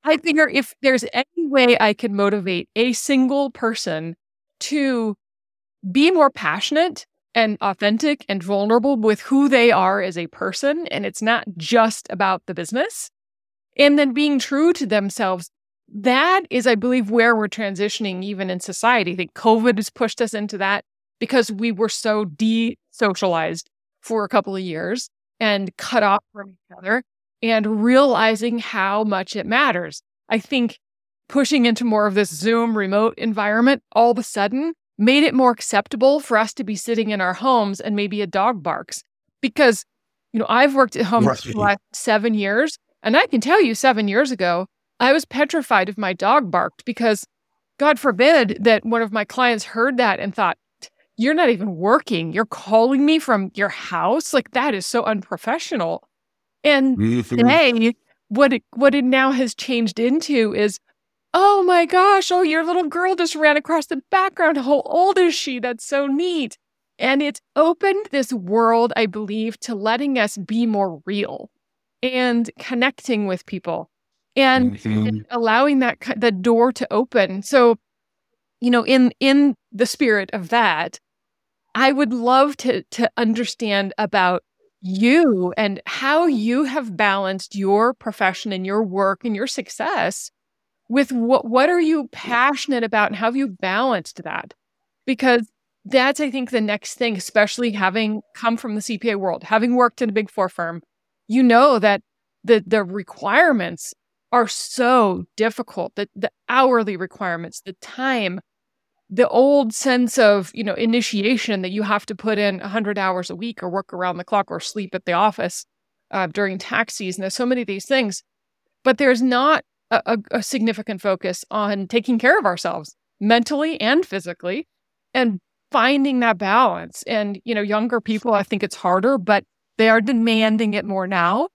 I figure if there's any way I can motivate a single person to be more passionate and authentic and vulnerable with who they are as a person, and it's not just about the business, and then being true to themselves. That is, I believe, where we're transitioning even in society. I think COVID has pushed us into that because we were so de socialized for a couple of years and cut off from each other and realizing how much it matters. I think pushing into more of this Zoom remote environment all of a sudden made it more acceptable for us to be sitting in our homes and maybe a dog barks. Because, you know, I've worked at home right. for the last seven years, and I can tell you seven years ago, I was petrified if my dog barked because God forbid that one of my clients heard that and thought, you're not even working. You're calling me from your house. Like that is so unprofessional. And today, what it, what it now has changed into is, oh my gosh, oh, your little girl just ran across the background. How old is she? That's so neat. And it's opened this world, I believe, to letting us be more real and connecting with people and, mm-hmm. and allowing that the door to open. So, you know, in in the spirit of that, I would love to to understand about you and how you have balanced your profession and your work and your success with what what are you passionate about and how have you balanced that? Because that's I think the next thing, especially having come from the CPA world, having worked in a big four firm, you know that the the requirements are so difficult, the the hourly requirements, the time, the old sense of you know initiation that you have to put in 100 hours a week or work around the clock or sleep at the office uh, during tax season there's so many of these things. But there's not a, a, a significant focus on taking care of ourselves mentally and physically and finding that balance. And you know younger people i think it's harder but they are demanding it more now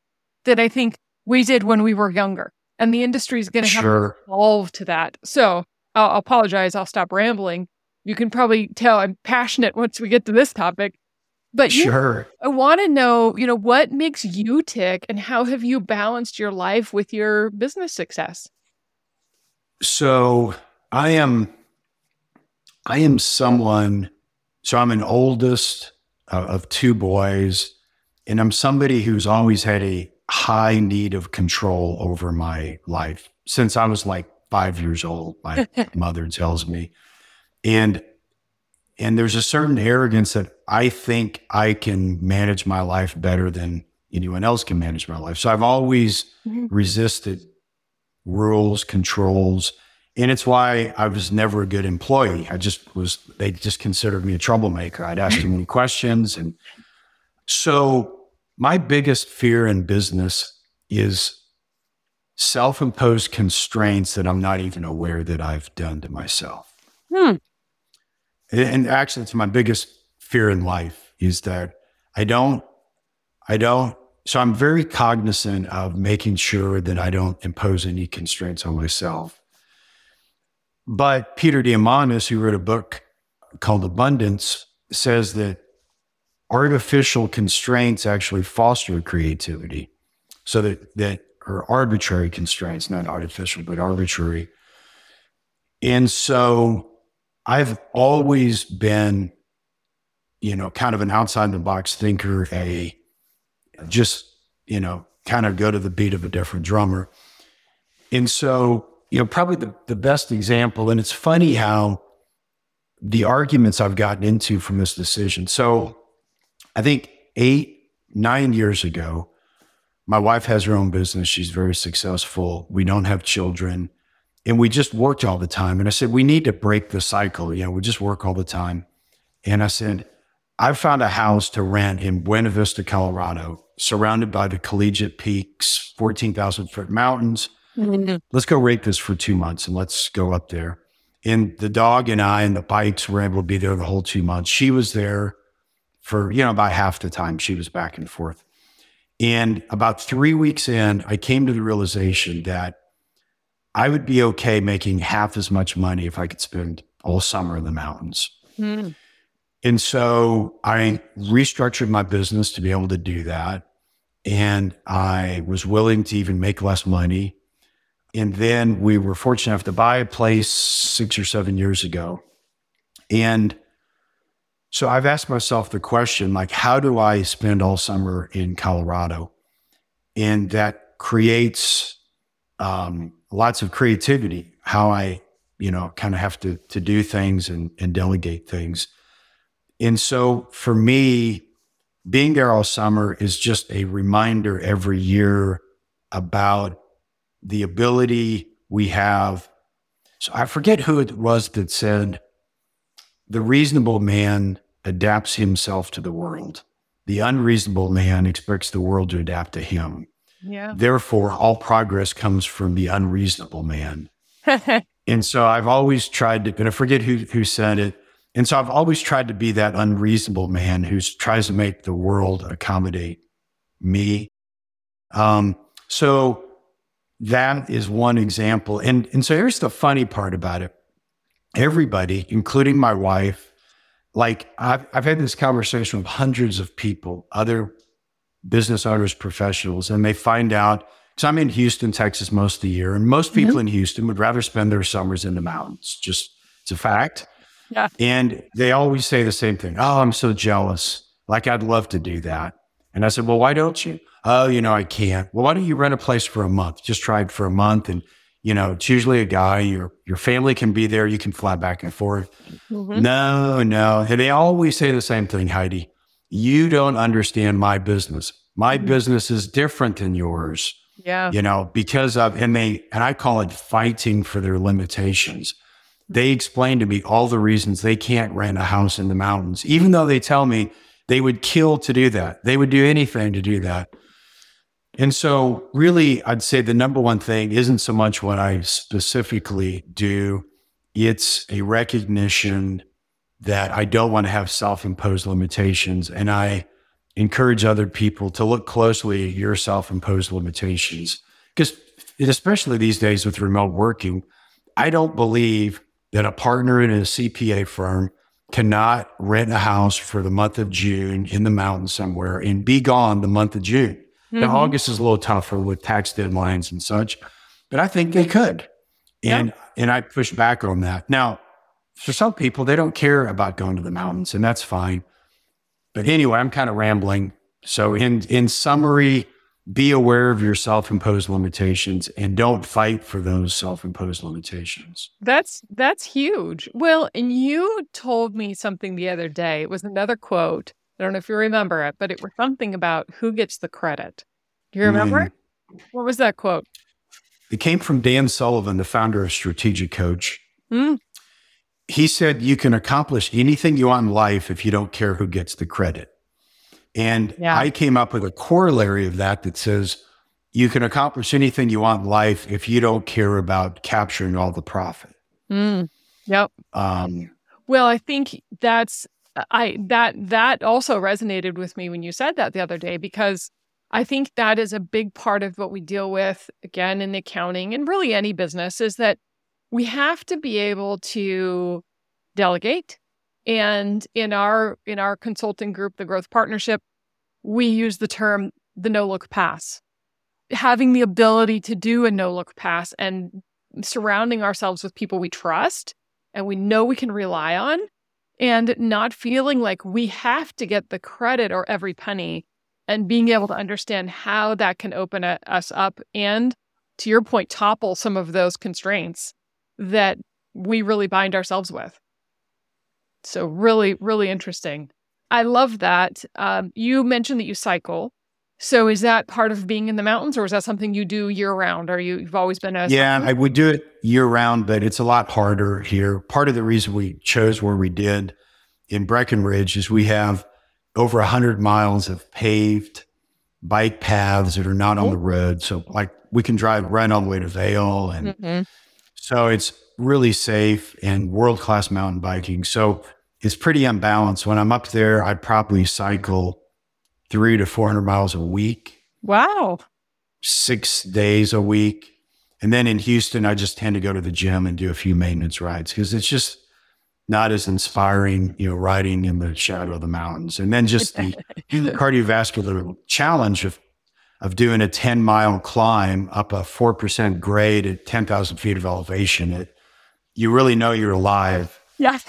than i think we did when we were younger. And the industry is going to have to evolve to that. So I'll apologize. I'll stop rambling. You can probably tell I'm passionate once we get to this topic. But sure. You, I want to know, you know, what makes you tick and how have you balanced your life with your business success? So I am I am someone so I'm an oldest uh, of two boys and I'm somebody who's always had a high need of control over my life since I was like five years old, my mother tells me. And and there's a certain arrogance that I think I can manage my life better than anyone else can manage my life. So I've always mm-hmm. resisted rules, controls, and it's why I was never a good employee. I just was they just considered me a troublemaker. I'd ask too many questions and so my biggest fear in business is self imposed constraints that I'm not even aware that I've done to myself. Hmm. And actually, it's my biggest fear in life is that I don't, I don't, so I'm very cognizant of making sure that I don't impose any constraints on myself. But Peter Diamandis, who wrote a book called Abundance, says that artificial constraints actually foster creativity. So that, that are arbitrary constraints, not artificial, but arbitrary. And so I've always been, you know, kind of an outside the box thinker, a just, you know, kind of go to the beat of a different drummer. And so, you know, probably the, the best example, and it's funny how the arguments I've gotten into from this decision. So I think eight, nine years ago, my wife has her own business. She's very successful. We don't have children and we just worked all the time. And I said, we need to break the cycle. You know, we just work all the time. And I said, I found a house to rent in Buena Vista, Colorado, surrounded by the collegiate peaks, 14,000 foot mountains. Mm-hmm. Let's go rate this for two months and let's go up there. And the dog and I and the bikes were able to be there the whole two months. She was there for, you know, about half the time she was back and forth. And about three weeks in, I came to the realization that I would be okay making half as much money if I could spend all summer in the mountains. Mm. And so I restructured my business to be able to do that. And I was willing to even make less money. And then we were fortunate enough to buy a place six or seven years ago. And so I've asked myself the question like, how do I spend all summer in Colorado? And that creates um, lots of creativity, how I, you know, kind of have to to do things and, and delegate things. And so for me, being there all summer is just a reminder every year about the ability we have. So I forget who it was that said, the reasonable man adapts himself to the world. The unreasonable man expects the world to adapt to him. Yeah. Therefore, all progress comes from the unreasonable man. and so I've always tried to, and I forget who, who said it. And so I've always tried to be that unreasonable man who tries to make the world accommodate me. Um, so that is one example. And, and so here's the funny part about it. Everybody, including my wife, like I've, I've had this conversation with hundreds of people, other business owners, professionals, and they find out because I'm in Houston, Texas most of the year, and most people mm-hmm. in Houston would rather spend their summers in the mountains. Just it's a fact. Yeah. And they always say the same thing. Oh, I'm so jealous. Like I'd love to do that. And I said, Well, why don't you? Oh, you know, I can't. Well, why don't you rent a place for a month? Just try it for a month and you know, it's usually a guy, your your family can be there, you can fly back and forth. Mm-hmm. No, no. And they always say the same thing, Heidi you don't understand my business. My mm-hmm. business is different than yours. Yeah. You know, because of, and they, and I call it fighting for their limitations. They explain to me all the reasons they can't rent a house in the mountains, even though they tell me they would kill to do that. They would do anything to do that. And so, really, I'd say the number one thing isn't so much what I specifically do, it's a recognition that I don't want to have self imposed limitations. And I encourage other people to look closely at your self imposed limitations. Because, especially these days with remote working, I don't believe that a partner in a CPA firm cannot rent a house for the month of June in the mountains somewhere and be gone the month of June. Mm-hmm. Now, August is a little tougher with tax deadlines and such, but I think they could. And, yeah. and I push back on that. Now, for some people, they don't care about going to the mountains, and that's fine. But anyway, I'm kind of rambling. So, in in summary, be aware of your self-imposed limitations and don't fight for those self-imposed limitations. That's that's huge. Well, and you told me something the other day. It was another quote. I don't know if you remember it, but it was something about who gets the credit. Do you remember? Mm. What was that quote? It came from Dan Sullivan, the founder of Strategic Coach. Mm he said you can accomplish anything you want in life if you don't care who gets the credit. And yeah. I came up with a corollary of that that says you can accomplish anything you want in life if you don't care about capturing all the profit. Mm, yep. Um, well, I think that's Uh, I that that also resonated with me when you said that the other day because I think that is a big part of what we deal with again in accounting and really any business is that we have to be able to delegate. And in our in our consulting group the growth partnership we use the term the no look pass. Having the ability to do a no look pass and surrounding ourselves with people we trust and we know we can rely on and not feeling like we have to get the credit or every penny and being able to understand how that can open a, us up and to your point topple some of those constraints that we really bind ourselves with. So really really interesting. I love that. Um, you mentioned that you cycle so is that part of being in the mountains or is that something you do year round? Are you, you've always been a Yeah, I would do it year round, but it's a lot harder here. Part of the reason we chose where we did in Breckenridge is we have over 100 miles of paved bike paths that are not on the road. So like we can drive right all the way to Vail and mm-hmm. so it's really safe and world-class mountain biking. So it's pretty unbalanced. When I'm up there, I probably cycle three to 400 miles a week. Wow. Six days a week. And then in Houston, I just tend to go to the gym and do a few maintenance rides because it's just not as inspiring, you know, riding in the shadow of the mountains. And then just the cardiovascular challenge of, of doing a 10 mile climb up a 4% grade at 10,000 feet of elevation. It, you really know you're alive. Yeah.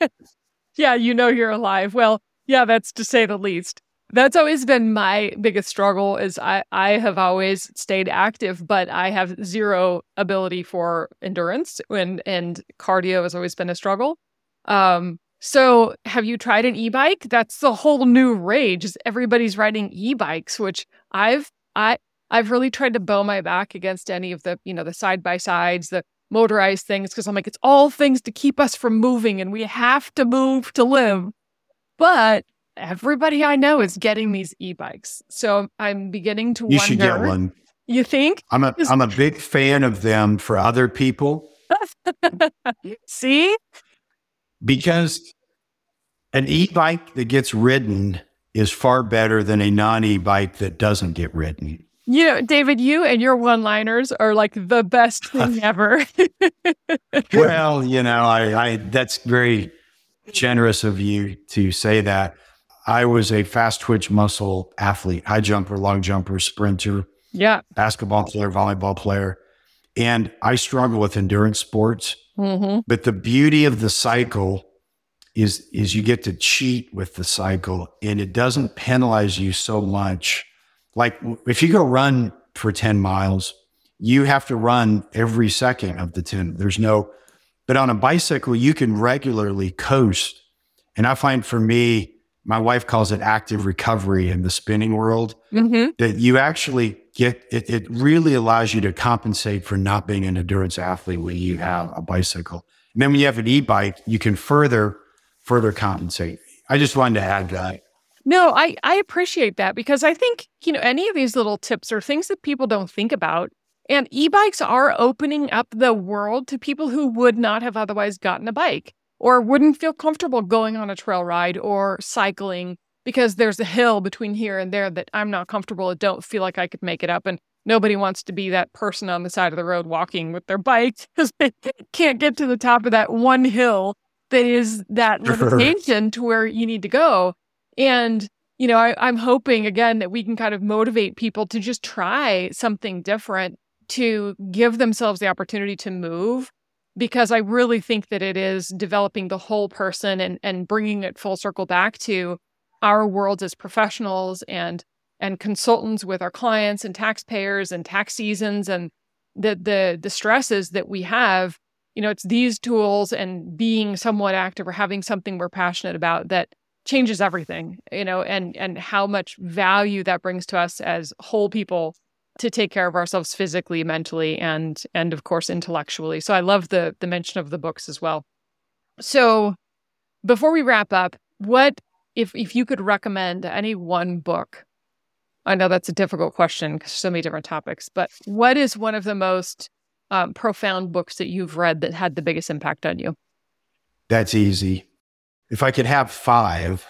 yeah, you know you're alive. Well, yeah, that's to say the least that's always been my biggest struggle is I, I have always stayed active but i have zero ability for endurance and and cardio has always been a struggle. Um so have you tried an e-bike? That's the whole new rage is everybody's riding e-bikes which i've i i've really tried to bow my back against any of the you know the side by sides the motorized things because i'm like it's all things to keep us from moving and we have to move to live. But everybody I know is getting these e-bikes. So I'm beginning to you wonder. should get one. You think? I'm a am a big fan of them for other people. See? Because an e-bike that gets ridden is far better than a non-e-bike that doesn't get ridden. You know, David, you and your one-liners are like the best thing ever. well, you know, I, I that's very generous of you to say that. I was a fast twitch muscle athlete, high jumper, long jumper, sprinter, yeah, basketball player, volleyball player. And I struggle with endurance sports. Mm-hmm. But the beauty of the cycle is is you get to cheat with the cycle and it doesn't penalize you so much. Like if you go run for 10 miles, you have to run every second of the 10. There's no but on a bicycle you can regularly coast. And I find for me my wife calls it active recovery in the spinning world mm-hmm. that you actually get it, it really allows you to compensate for not being an endurance athlete when you have a bicycle. And then when you have an e-bike you can further further compensate. I just wanted to add that. No i i appreciate that because i think you know any of these little tips are things that people don't think about. And e-bikes are opening up the world to people who would not have otherwise gotten a bike or wouldn't feel comfortable going on a trail ride or cycling because there's a hill between here and there that I'm not comfortable. I don't feel like I could make it up. And nobody wants to be that person on the side of the road walking with their bike because they can't get to the top of that one hill that is that limitation to where you need to go. And, you know, I, I'm hoping again that we can kind of motivate people to just try something different to give themselves the opportunity to move because I really think that it is developing the whole person and, and bringing it full circle back to our worlds as professionals and and consultants with our clients and taxpayers and tax seasons and the the the stresses that we have. You know it's these tools and being somewhat active or having something we're passionate about that changes everything you know and and how much value that brings to us as whole people to take care of ourselves physically, mentally, and and of course intellectually. So I love the the mention of the books as well. So before we wrap up, what if if you could recommend any one book I know that's a difficult question because so many different topics, but what is one of the most um, profound books that you've read that had the biggest impact on you? That's easy. If I could have five,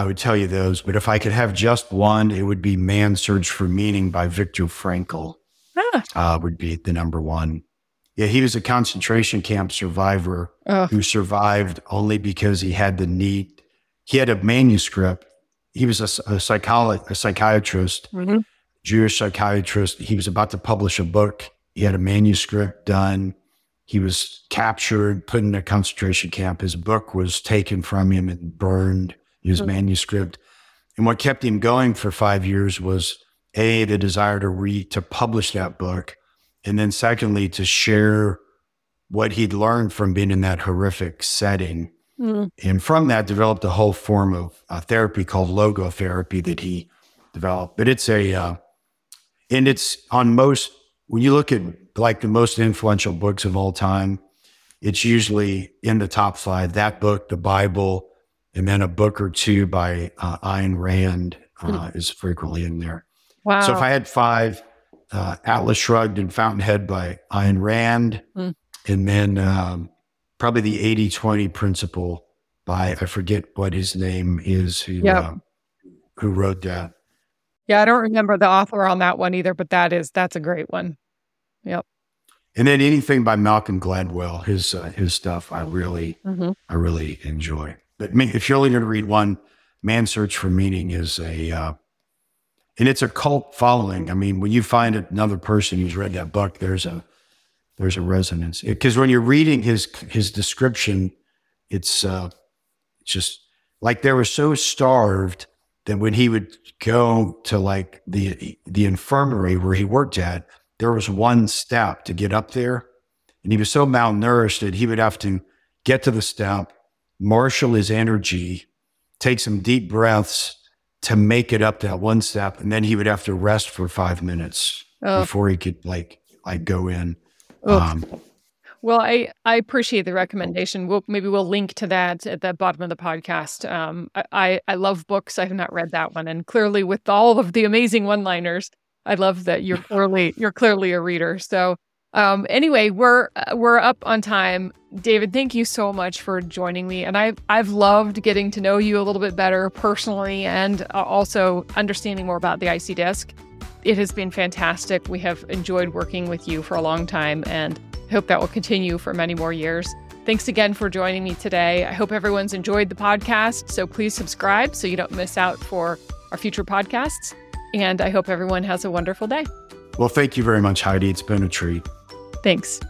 I would tell you those. But if I could have just one, it would be Man's Search for Meaning by Viktor Frankl. Ah. Uh, would be the number one. Yeah, he was a concentration camp survivor who survived only because he had the need. He had a manuscript. He was a, a, psycholo- a psychiatrist, mm-hmm. Jewish psychiatrist. He was about to publish a book. He had a manuscript done. He was captured, put in a concentration camp. His book was taken from him and burned, his mm-hmm. manuscript. And what kept him going for five years was a the desire to read to publish that book, and then secondly to share what he'd learned from being in that horrific setting. Mm-hmm. And from that, developed a whole form of uh, therapy called logotherapy that he developed. But it's a, uh, and it's on most, when you look at like the most influential books of all time, it's usually in the top five. That book, the Bible, and then a book or two by uh, Ayn Rand uh, hmm. is frequently in there. Wow. So if I had five, uh, Atlas Shrugged and Fountainhead by Ayn Rand, mm. and then um, probably the 80 20 principle by, I forget what his name is, who, yep. uh, who wrote that. Yeah, I don't remember the author on that one either, but that is, that's a great one. Yep. And then anything by Malcolm Gladwell, his uh, his stuff, I really, mm-hmm. I really enjoy. But if you're only going to read one, Man's Search for Meaning is a uh, and it's a cult following. I mean, when you find another person who's read that book, there's a there's a resonance because when you're reading his his description, it's uh, just like they were so starved that when he would go to like the the infirmary where he worked at, there was one step to get up there, and he was so malnourished that he would have to get to the step, marshal his energy, take some deep breaths, to make it up that one step, and then he would have to rest for five minutes oh. before he could like like go in. Um, well, I I appreciate the recommendation. We'll maybe we'll link to that at the bottom of the podcast. Um, I I love books. I have not read that one, and clearly with all of the amazing one liners, I love that you're clearly you're clearly a reader. So um, anyway, we're uh, we're up on time. David, thank you so much for joining me, and I've I've loved getting to know you a little bit better personally, and uh, also understanding more about the IC Disc. It has been fantastic. We have enjoyed working with you for a long time, and hope that will continue for many more years. Thanks again for joining me today. I hope everyone's enjoyed the podcast. So please subscribe so you don't miss out for our future podcasts. And I hope everyone has a wonderful day. Well, thank you very much, Heidi. It's been a treat. Thanks.